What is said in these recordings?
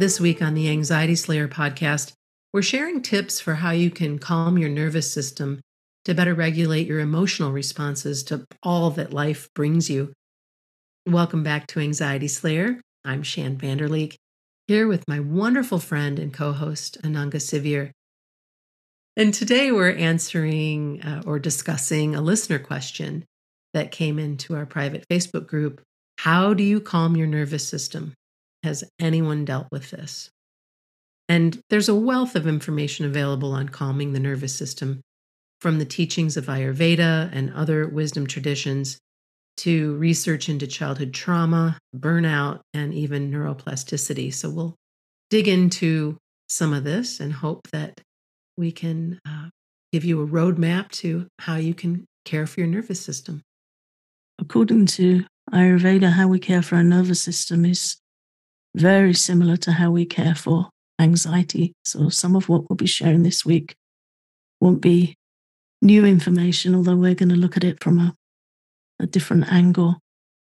This week on the Anxiety Slayer podcast, we're sharing tips for how you can calm your nervous system to better regulate your emotional responses to all that life brings you. Welcome back to Anxiety Slayer. I'm Shann Vanderleek, here with my wonderful friend and co host, Ananga Sivyer. And today we're answering uh, or discussing a listener question that came into our private Facebook group How do you calm your nervous system? Has anyone dealt with this? And there's a wealth of information available on calming the nervous system, from the teachings of Ayurveda and other wisdom traditions to research into childhood trauma, burnout, and even neuroplasticity. So we'll dig into some of this and hope that we can uh, give you a roadmap to how you can care for your nervous system. According to Ayurveda, how we care for our nervous system is very similar to how we care for anxiety. So, some of what we'll be sharing this week won't be new information, although we're going to look at it from a, a different angle.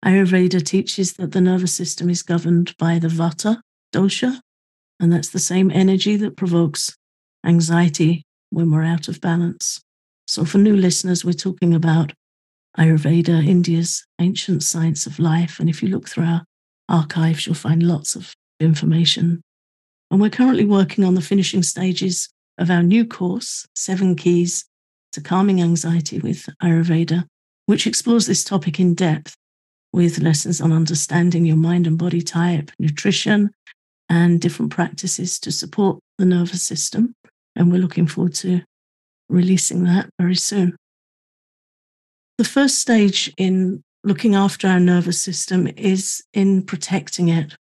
Ayurveda teaches that the nervous system is governed by the Vata dosha, and that's the same energy that provokes anxiety when we're out of balance. So, for new listeners, we're talking about Ayurveda, India's ancient science of life. And if you look through our archives, you'll find lots of information. And we're currently working on the finishing stages of our new course, Seven Keys to Calming Anxiety with Ayurveda, which explores this topic in depth with lessons on understanding your mind and body type, nutrition, and different practices to support the nervous system. And we're looking forward to releasing that very soon. The first stage in looking after our nervous system is in protecting it.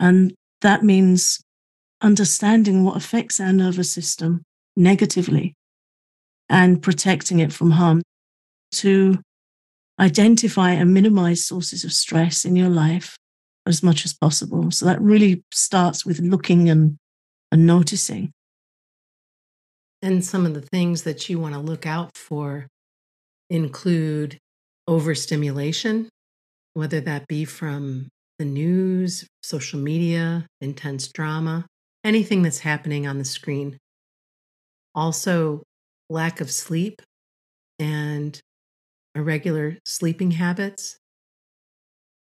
And that means understanding what affects our nervous system negatively and protecting it from harm to identify and minimize sources of stress in your life as much as possible. So that really starts with looking and, and noticing. And some of the things that you want to look out for include overstimulation, whether that be from the news, social media, intense drama, anything that's happening on the screen. Also, lack of sleep and irregular sleeping habits.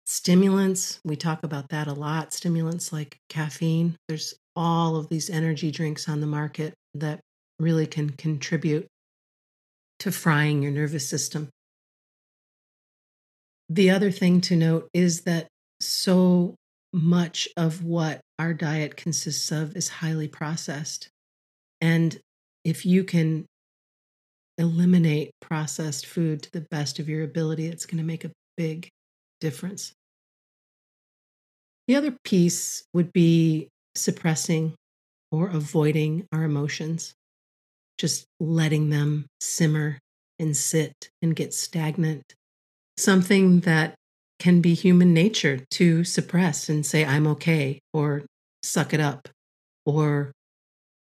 Stimulants, we talk about that a lot. Stimulants like caffeine. There's all of these energy drinks on the market that really can contribute to frying your nervous system. The other thing to note is that so much of what our diet consists of is highly processed. And if you can eliminate processed food to the best of your ability, it's going to make a big difference. The other piece would be suppressing or avoiding our emotions, just letting them simmer and sit and get stagnant something that can be human nature to suppress and say, I'm okay, or suck it up, or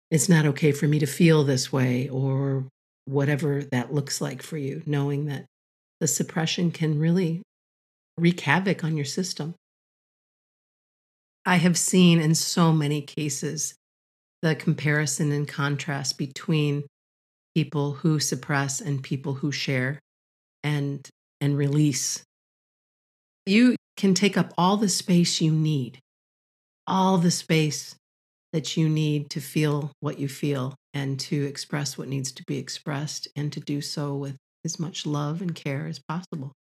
it's not okay for me to feel this way, or whatever that looks like for you, knowing that the suppression can really wreak havoc on your system. I have seen in so many cases the comparison and contrast between people who suppress and people who share. And and release. You can take up all the space you need, all the space that you need to feel what you feel and to express what needs to be expressed and to do so with as much love and care as possible.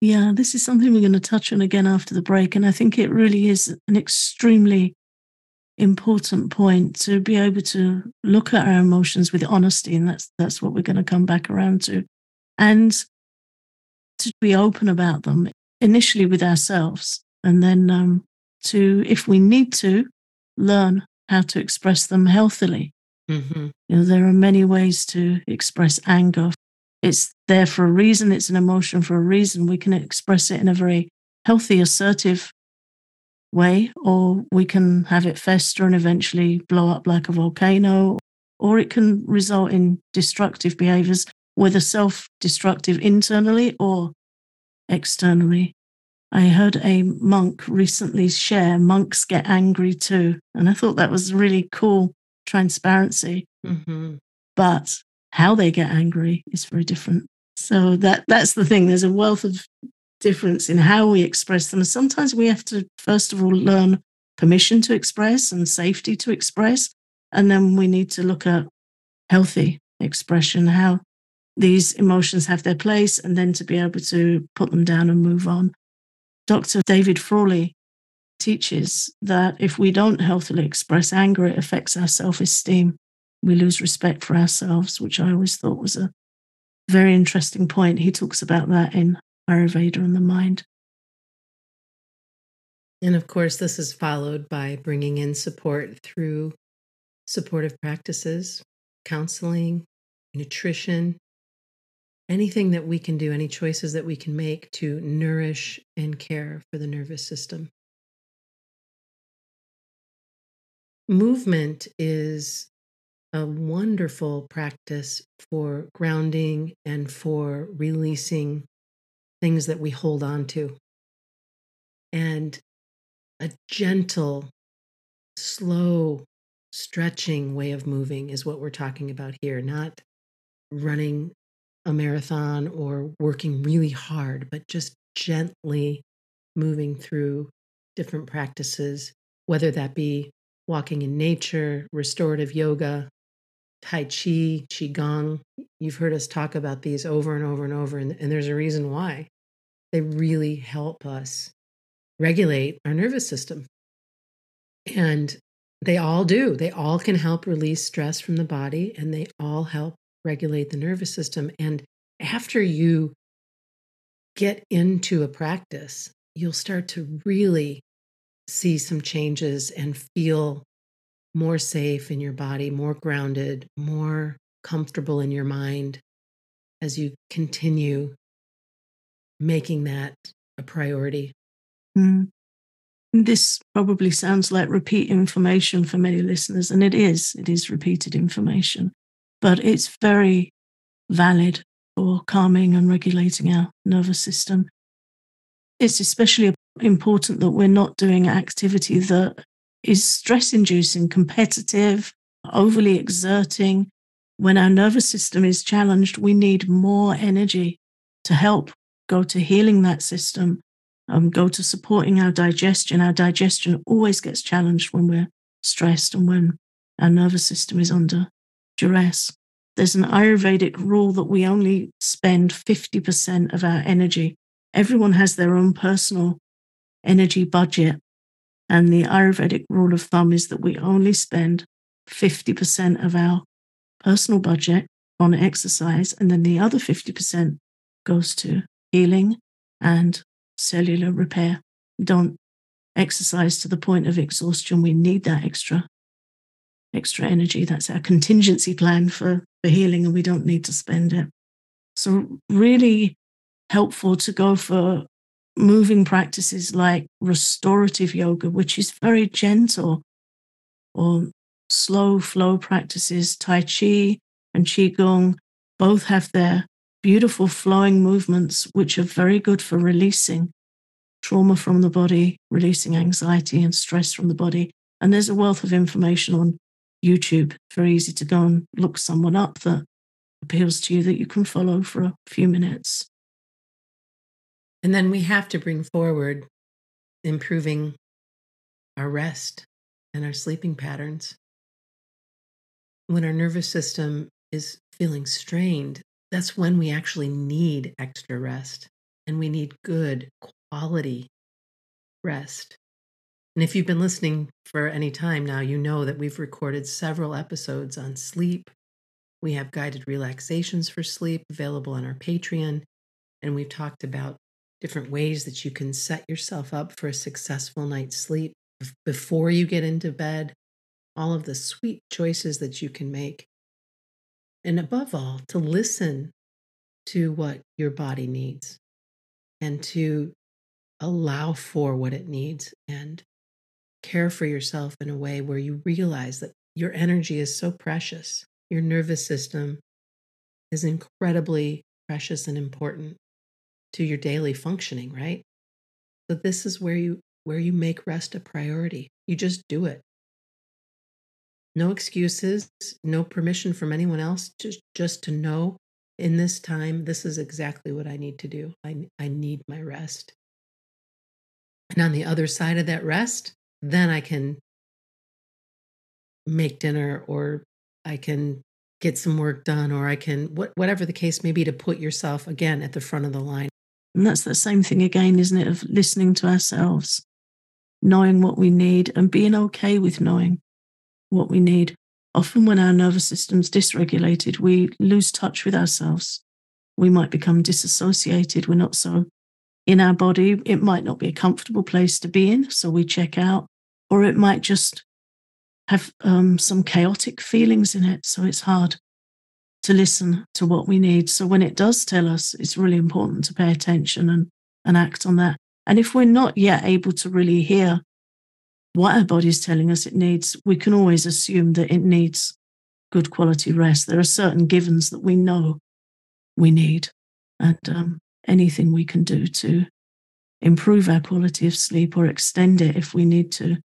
Yeah, this is something we're going to touch on again after the break. And I think it really is an extremely important point to be able to look at our emotions with honesty. And that's that's what we're going to come back around to. And to be open about them initially with ourselves and then um, to, if we need to, learn how to express them healthily. Mm-hmm. You know, there are many ways to express anger. It's there for a reason. It's an emotion for a reason. We can express it in a very healthy, assertive way, or we can have it fester and eventually blow up like a volcano, or it can result in destructive behaviors whether self destructive internally or externally. I heard a monk recently share monks get angry too. And I thought that was really cool transparency. Mm-hmm. But how they get angry is very different. So that that's the thing. There's a wealth of difference in how we express them. Sometimes we have to first of all learn permission to express and safety to express. And then we need to look at healthy expression, how these emotions have their place, and then to be able to put them down and move on. Dr. David Frawley teaches that if we don't healthily express anger, it affects our self esteem. We lose respect for ourselves, which I always thought was a very interesting point. He talks about that in Ayurveda and the mind. And of course, this is followed by bringing in support through supportive practices, counseling, nutrition, anything that we can do, any choices that we can make to nourish and care for the nervous system. Movement is a wonderful practice for grounding and for releasing things that we hold on to. And a gentle, slow, stretching way of moving is what we're talking about here, not running a marathon or working really hard, but just gently moving through different practices, whether that be walking in nature, restorative yoga, Tai Chi, Qigong. You've heard us talk about these over and over and over, and, and there's a reason why. They really help us regulate our nervous system. And they all do. They all can help release stress from the body and they all help regulate the nervous system. And after you get into a practice, you'll start to really see some changes and feel more safe in your body, more grounded, more comfortable in your mind as you continue making that a priority. Mm. This probably sounds like repeat information for many listeners, and it is. It is repeated information, but it's very valid for calming and regulating our nervous system. It's especially important that we're not doing activity that is stress inducing, competitive, overly exerting. When our nervous system is challenged, we need more energy to help go to healing that system, um, go to supporting our digestion. Our digestion always gets challenged when we're stressed and when our nervous system is under duress. There's an Ayurvedic rule that we only spend 50% of our energy. Everyone has their own personal energy budget. And the Ayurvedic rule of thumb is that we only spend 50% of our personal budget on exercise, and then the other 50% goes to healing and cellular repair. Don't exercise to the point of exhaustion. We need that extra extra energy. That's our contingency plan for, for healing, and we don't need to spend it. So, really helpful to go for moving practices like restorative yoga, which is very gentle, or slow flow practices, Tai Chi and Qigong both have their beautiful flowing movements, which are very good for releasing trauma from the body, releasing anxiety and stress from the body. And there's a wealth of information on YouTube. Very easy to go and look someone up that appeals to you that you can follow for a few minutes. And then we have to bring forward improving our rest and our sleeping patterns. When our nervous system is feeling strained, that's when we actually need extra rest and we need good quality rest. And if you've been listening for any time now, you know that we've recorded several episodes on sleep. We have guided relaxations for sleep available on our Patreon. And we've talked about different ways that you can set yourself up for a successful night's sleep before you get into bed, all of the sweet choices that you can make. And above all, to listen to what your body needs and to allow for what it needs and care for yourself in a way where you realize that your energy is so precious. Your nervous system is incredibly precious and important to your daily functioning, right? So this is where you where you make rest a priority. You just do it. No excuses, no permission from anyone else, just just to know in this time this is exactly what I need to do. I I need my rest. And on the other side of that rest, then I can make dinner or I can get some work done or I can what, whatever the case may be to put yourself again at the front of the line. And that's the same thing again, isn't it? Of listening to ourselves, knowing what we need and being okay with knowing what we need. Often, when our nervous system's dysregulated, we lose touch with ourselves. We might become disassociated. We're not so in our body. It might not be a comfortable place to be in, so we check out, or it might just have um, some chaotic feelings in it. So it's hard to listen to what we need. So when it does tell us, it's really important to pay attention and, and act on that. And if we're not yet able to really hear what our body's telling us it needs, we can always assume that it needs good quality rest. There are certain givens that we know we need, and um, anything we can do to improve our quality of sleep or extend it if we need to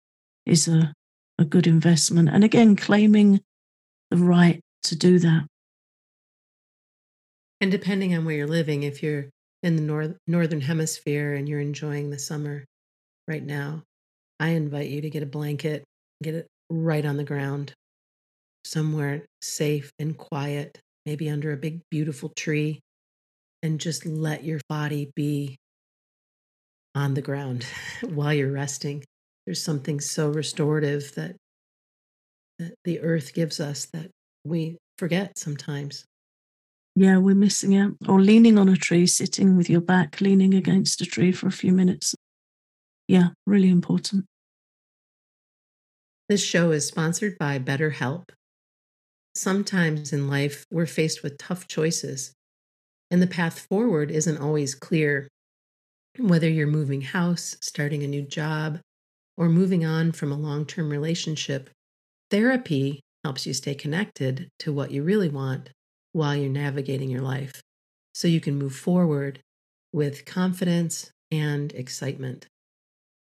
is a, a good investment. And again, claiming the right to do that. And depending on where you're living, if you're in the north, northern hemisphere and you're enjoying the summer right now, I invite you to get a blanket, get it right on the ground, somewhere safe and quiet, maybe under a big, beautiful tree, and just let your body be on the ground while you're resting. There's something so restorative that, that the earth gives us that we forget sometimes. Yeah, we're missing out. Or leaning on a tree, sitting with your back leaning against a tree for a few minutes. Yeah, really important. This show is sponsored by BetterHelp. Sometimes in life, we're faced with tough choices, and the path forward isn't always clear. Whether you're moving house, starting a new job, or moving on from a long term relationship, therapy helps you stay connected to what you really want while you're navigating your life so you can move forward with confidence and excitement.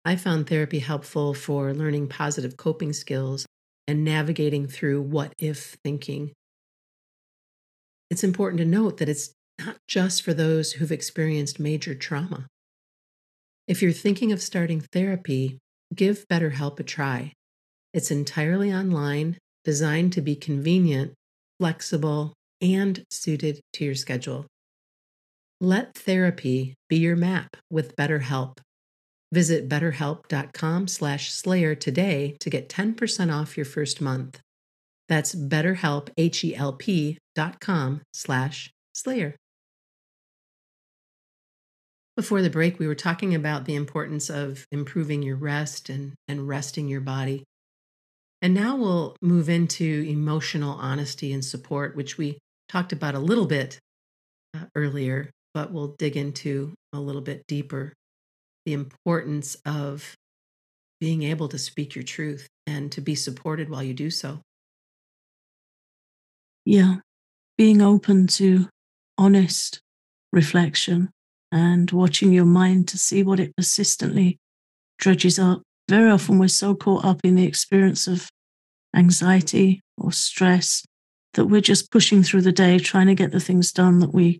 I found therapy helpful for learning positive coping skills and navigating through what if thinking. It's important to note that it's not just for those who've experienced major trauma. If you're thinking of starting therapy, give BetterHelp a try. It's entirely online, designed to be convenient, flexible, and suited to your schedule. Let therapy be your map with BetterHelp. Visit betterhelp.com slash slayer today to get 10% off your first month. That's betterhelp, H-E-L-P dot com slash slayer. Before the break, we were talking about the importance of improving your rest and, and resting your body. And now we'll move into emotional honesty and support, which we talked about a little bit uh, earlier, but we'll dig into a little bit deeper the importance of being able to speak your truth and to be supported while you do so. Yeah, being open to honest reflection and watching your mind to see what it persistently dredges up. Very often, we're so caught up in the experience of anxiety or stress that we're just pushing through the day, trying to get the things done that we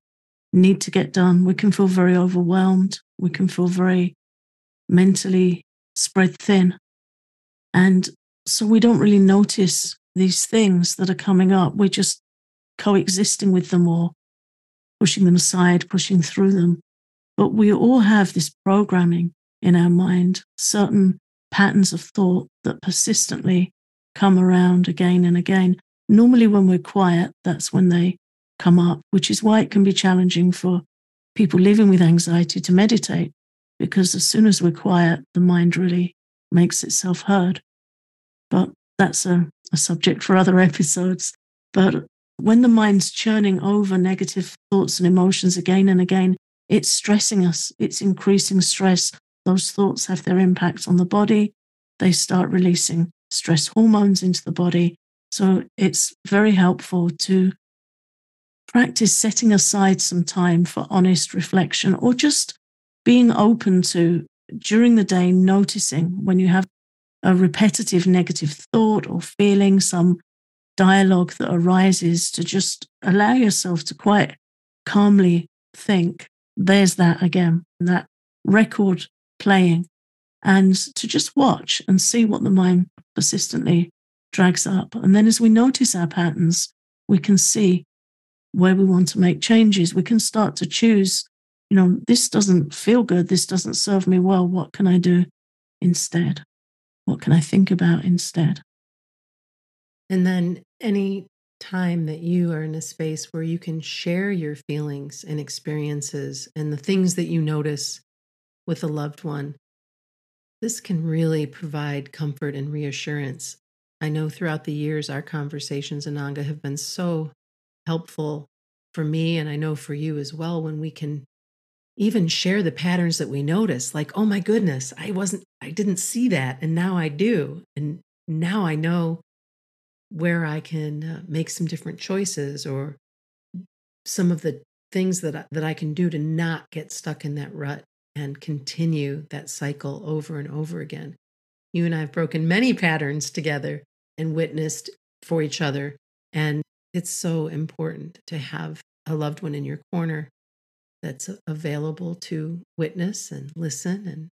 need to get done. We can feel very overwhelmed. We can feel very mentally spread thin. And so we don't really notice these things that are coming up. We're just coexisting with them or pushing them aside, pushing through them. But we all have this programming in our mind, certain patterns of thought that persistently come around again and again. Normally, when we're quiet, that's when they come up, which is why it can be challenging for people living with anxiety to meditate, because as soon as we're quiet, the mind really makes itself heard. But that's a, a subject for other episodes. But when the mind's churning over negative thoughts and emotions again and again, it's stressing us, it's increasing stress. Those thoughts have their impact on the body. They start releasing stress hormones into the body, so it's very helpful to practice setting aside some time for honest reflection or just being open to during the day noticing when you have a repetitive negative thought or feeling, some dialogue that arises, to just allow yourself to quite calmly think, there's that again, that record playing, and to just watch and see what the mind persistently drags up. And then as we notice our patterns, we can see where we want to make changes. We can start to choose, you know, this doesn't feel good. This doesn't serve me well. What can I do instead? What can I think about instead? And then any time that you are in a space where you can share your feelings and experiences and the things that you notice with a loved one, this can really provide comfort and reassurance. I know throughout the years, our conversations, Ananga, have been so helpful for me, and I know for you as well, when we can even share the patterns that we notice like oh my goodness i wasn't i didn't see that and now i do and now i know where i can uh, make some different choices or some of the things that I, that I can do to not get stuck in that rut and continue that cycle over and over again you and I have broken many patterns together and witnessed for each other and it's so important to have a loved one in your corner that's available to witness and listen and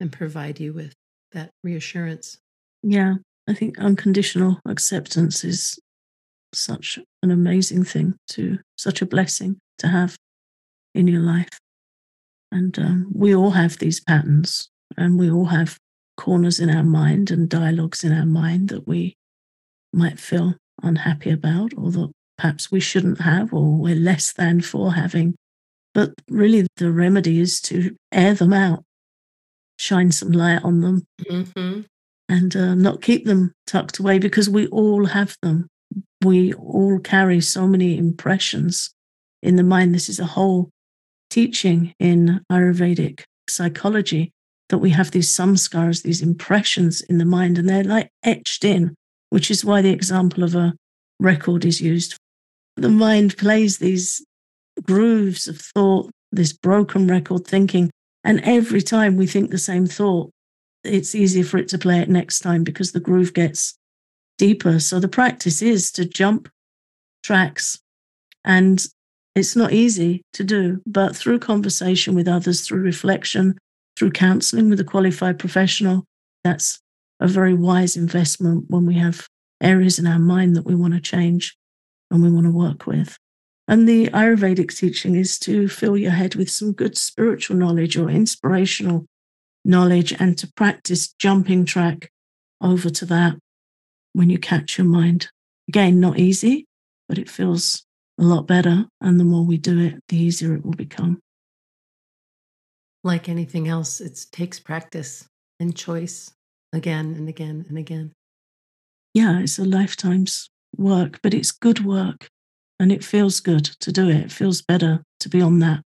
and provide you with that reassurance. Yeah, I think unconditional acceptance is such an amazing thing to such a blessing to have in your life. And um, we all have these patterns, and we all have corners in our mind and dialogues in our mind that we might feel unhappy about, or that perhaps we shouldn't have, or we're less than for having. But really, the remedy is to air them out, shine some light on them, mm-hmm. And uh, not keep them tucked away because we all have them. We all carry so many impressions in the mind. This is a whole teaching in Ayurvedic psychology that we have these samskaras, these impressions in the mind, and they're like etched in, which is why the example of a record is used. The mind plays these grooves of thought, this broken record thinking. And every time we think the same thought, it's easier for it to play it next time because the groove gets deeper. So the practice is to jump tracks. And it's not easy to do, but through conversation with others, through reflection, through counseling with a qualified professional, that's a very wise investment when we have areas in our mind that we want to change and we want to work with. And the Ayurvedic teaching is to fill your head with some good spiritual knowledge or inspirational knowledge and to practice jumping track over to that when you catch your mind. Again, not easy, but it feels a lot better. And the more we do it, the easier it will become. Like anything else, it takes practice and choice again and again and again. Yeah, it's a lifetime's work, but it's good work. And it feels good to do it. It feels better to be on that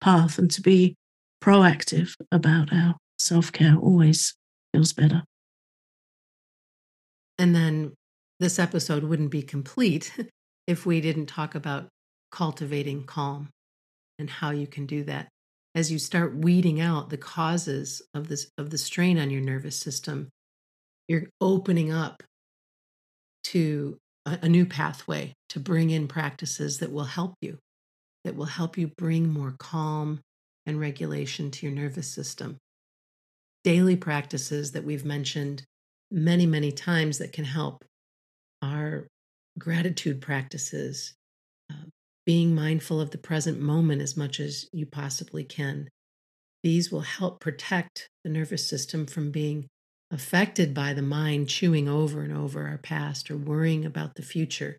path and to be proactive about our self care always feels better. And then this episode wouldn't be complete if we didn't talk about cultivating calm and how you can do that. As you start weeding out the causes of this of the strain on your nervous system, you're opening up to a, a new pathway to bring in practices that will help you, that will help you bring more calm and regulation to your nervous system. Daily practices that we've mentioned many, many times that can help are gratitude practices, uh, being mindful of the present moment as much as you possibly can. These will help protect the nervous system from being affected by the mind chewing over and over our past or worrying about the future.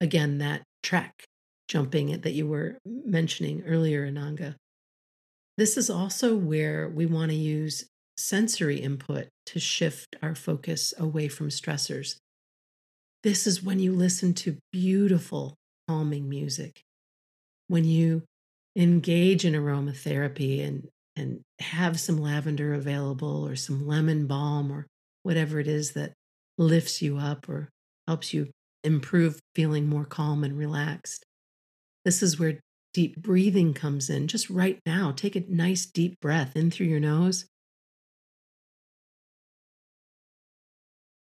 Again, that track jumping that you were mentioning earlier, Ananga. This is also where we want to use sensory input to shift our focus away from stressors. This is when you listen to beautiful, calming music, when you engage in aromatherapy and and have some lavender available or some lemon balm or whatever it is that lifts you up or helps you improve feeling more calm and relaxed. This is where deep breathing comes in. Just right now, take a nice deep breath in through your nose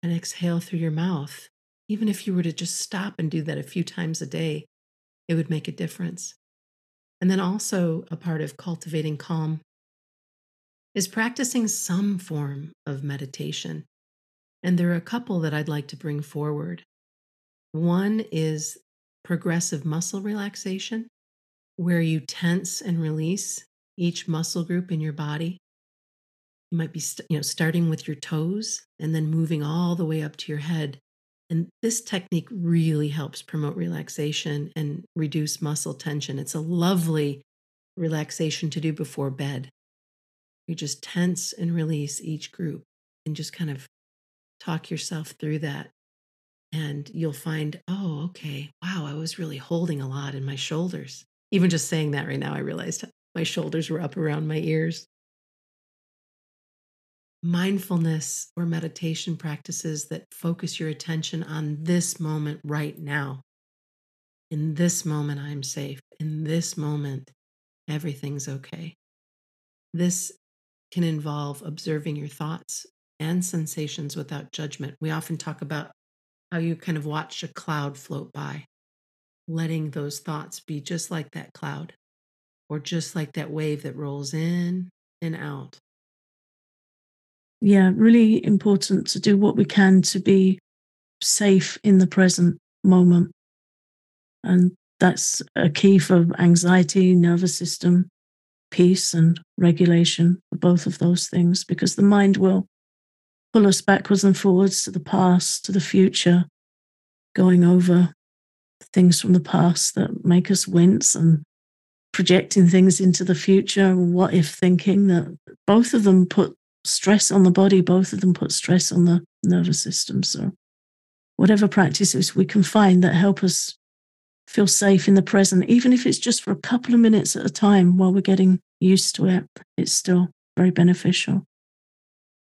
and exhale through your mouth. Even if you were to just stop and do that a few times a day, it would make a difference. And then also, a part of cultivating calm is practicing some form of meditation. And there are a couple that I'd like to bring forward. One is progressive muscle relaxation, where you tense and release each muscle group in your body. You might be st- you know starting with your toes and then moving all the way up to your head. And this technique really helps promote relaxation and reduce muscle tension. It's a lovely relaxation to do before bed. You just tense and release each group and just kind of talk yourself through that. And you'll find, oh, okay, wow, I was really holding a lot in my shoulders. Even just saying that right now, I realized my shoulders were up around my ears. Mindfulness or meditation practices that focus your attention on this moment right now. In this moment, I'm safe. In this moment, everything's okay. This can involve observing your thoughts and sensations without judgment. We often talk about how you kind of watch a cloud float by, letting those thoughts be just like that cloud or just like that wave that rolls in and out. Yeah, really important to do what we can to be safe in the present moment. And that's a key for anxiety, nervous system, peace and regulation, both of those things, because the mind will pull us backwards and forwards to the past, to the future, going over things from the past that make us wince and projecting things into the future, what if thinking that both of them put stress on the body, both of them put stress on the nervous system. So, whatever practices we can find that help us feel safe in the present, even if it's just for a couple of minutes at a time while we're getting used to it, it's still very beneficial.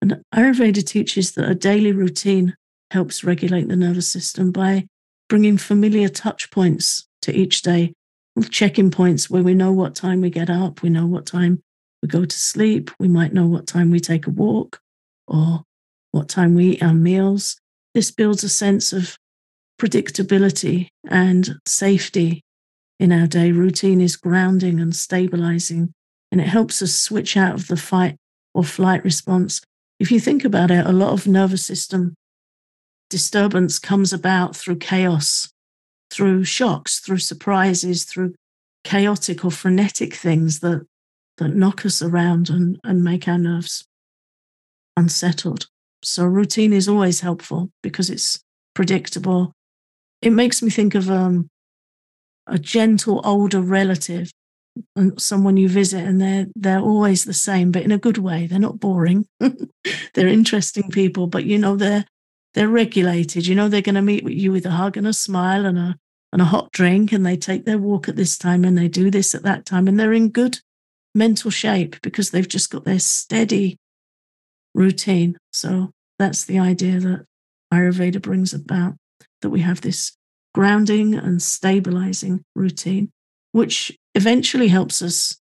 And Ayurveda teaches that a daily routine helps regulate the nervous system by bringing familiar touch points to each day, check-in points where we know what time we get up, we know what time we go to sleep, we might know what time we take a walk or what time we eat our meals. This builds a sense of predictability and safety in our day. Routine is grounding and stabilizing, and it helps us switch out of the fight or flight response. If you think about it, a lot of nervous system disturbance comes about through chaos, through shocks, through surprises, through chaotic or frenetic things that, that knock us around and, and make our nerves unsettled. So, routine is always helpful because it's predictable. It makes me think of um, a gentle older relative and someone you visit and they're they're always the same but in a good way. They're not boring. They're interesting people but you know they're they're regulated you know they're going to meet you with a hug and a smile and a and a hot drink and they take their walk at this time and they do this at that time and they're in good mental shape because they've just got their steady routine so that's the idea that ayurveda brings about that we have this grounding and stabilizing routine, which eventually helps us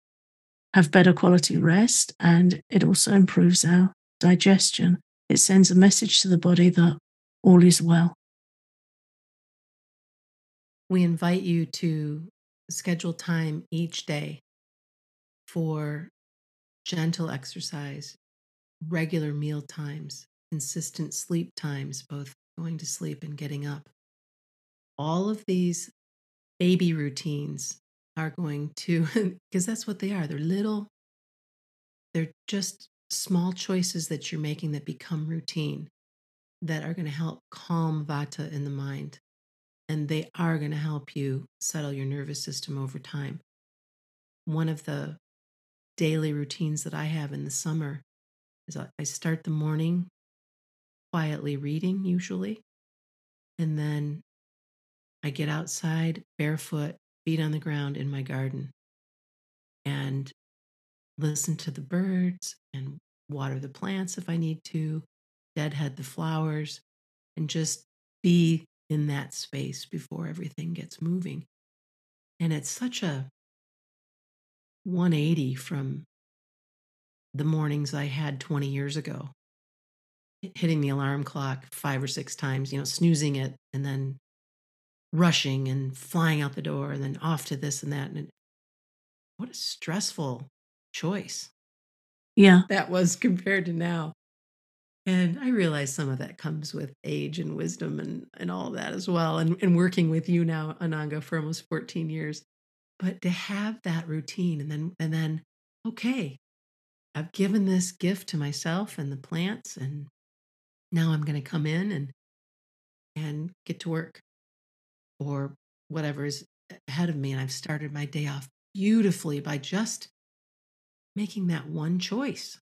have better quality rest and it also improves our digestion. It sends a message to the body that all is well. We invite you to schedule time each day for gentle exercise, regular meal times, consistent sleep times, both going to sleep and getting up. All of these baby routines are going to, because that's what they are. They're little, they're just small choices that you're making that become routine that are going to help calm vata in the mind. And they are going to help you settle your nervous system over time. One of the daily routines that I have in the summer is I start the morning quietly reading, usually. And then I get outside barefoot, feet on the ground in my garden, and listen to the birds and water the plants if I need to, deadhead the flowers, and just be in that space before everything gets moving. And it's such a 180 from the mornings I had 20 years ago. Hitting the alarm clock five or six times, you know, snoozing it and then rushing and flying out the door and then off to this and that. And what a stressful choice. Yeah. That was compared to now. And I realize some of that comes with age and wisdom and, and all that as well. And, and working with you now, Ananga, for almost 14 years. But to have that routine and then and then, okay, I've given this gift to myself and the plants, and now I'm going to come in and and get to work or whatever is ahead of me. And I've started my day off beautifully by just making that one choice.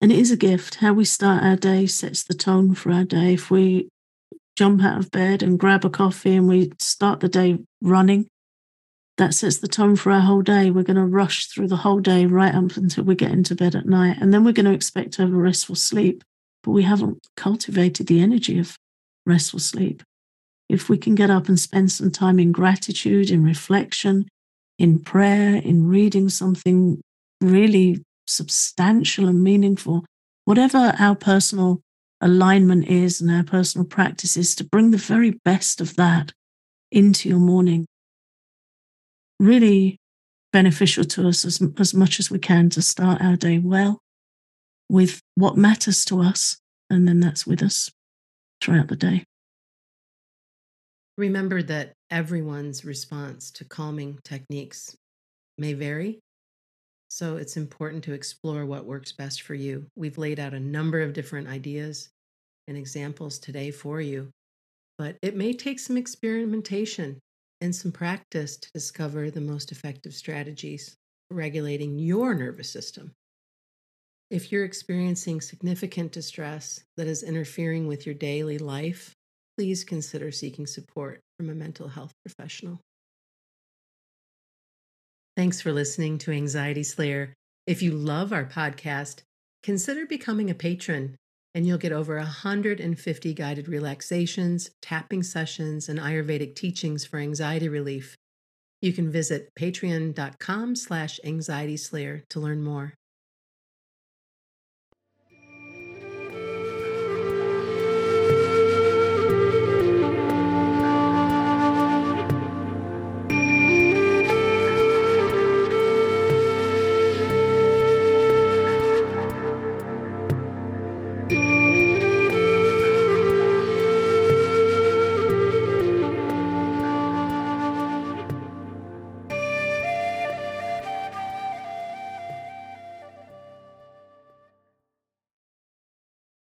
And it is a gift. How we start our day sets the tone for our day. If we jump out of bed and grab a coffee and we start the day running, that sets the tone for our whole day. We're going to rush through the whole day right up until we get into bed at night. And then we're going to expect to have a restful sleep, but we haven't cultivated the energy of restful sleep. If we can get up and spend some time in gratitude, in reflection, in prayer, in reading something really substantial and meaningful, whatever our personal alignment is and our personal practices, to bring the very best of that into your morning. Really beneficial to us as, as much as we can to start our day well with what matters to us, and then that's with us throughout the day. Remember that everyone's response to calming techniques may vary so it's important to explore what works best for you. We've laid out a number of different ideas and examples today for you, but it may take some experimentation and some practice to discover the most effective strategies for regulating your nervous system. If you're experiencing significant distress that is interfering with your daily life, please consider seeking support from a mental health professional. Thanks for listening to Anxiety Slayer. If you love our podcast, consider becoming a patron, and you'll get over 150 guided relaxations, tapping sessions, and Ayurvedic teachings for anxiety relief. You can visit patreon.com slash anxietyslayer to learn more.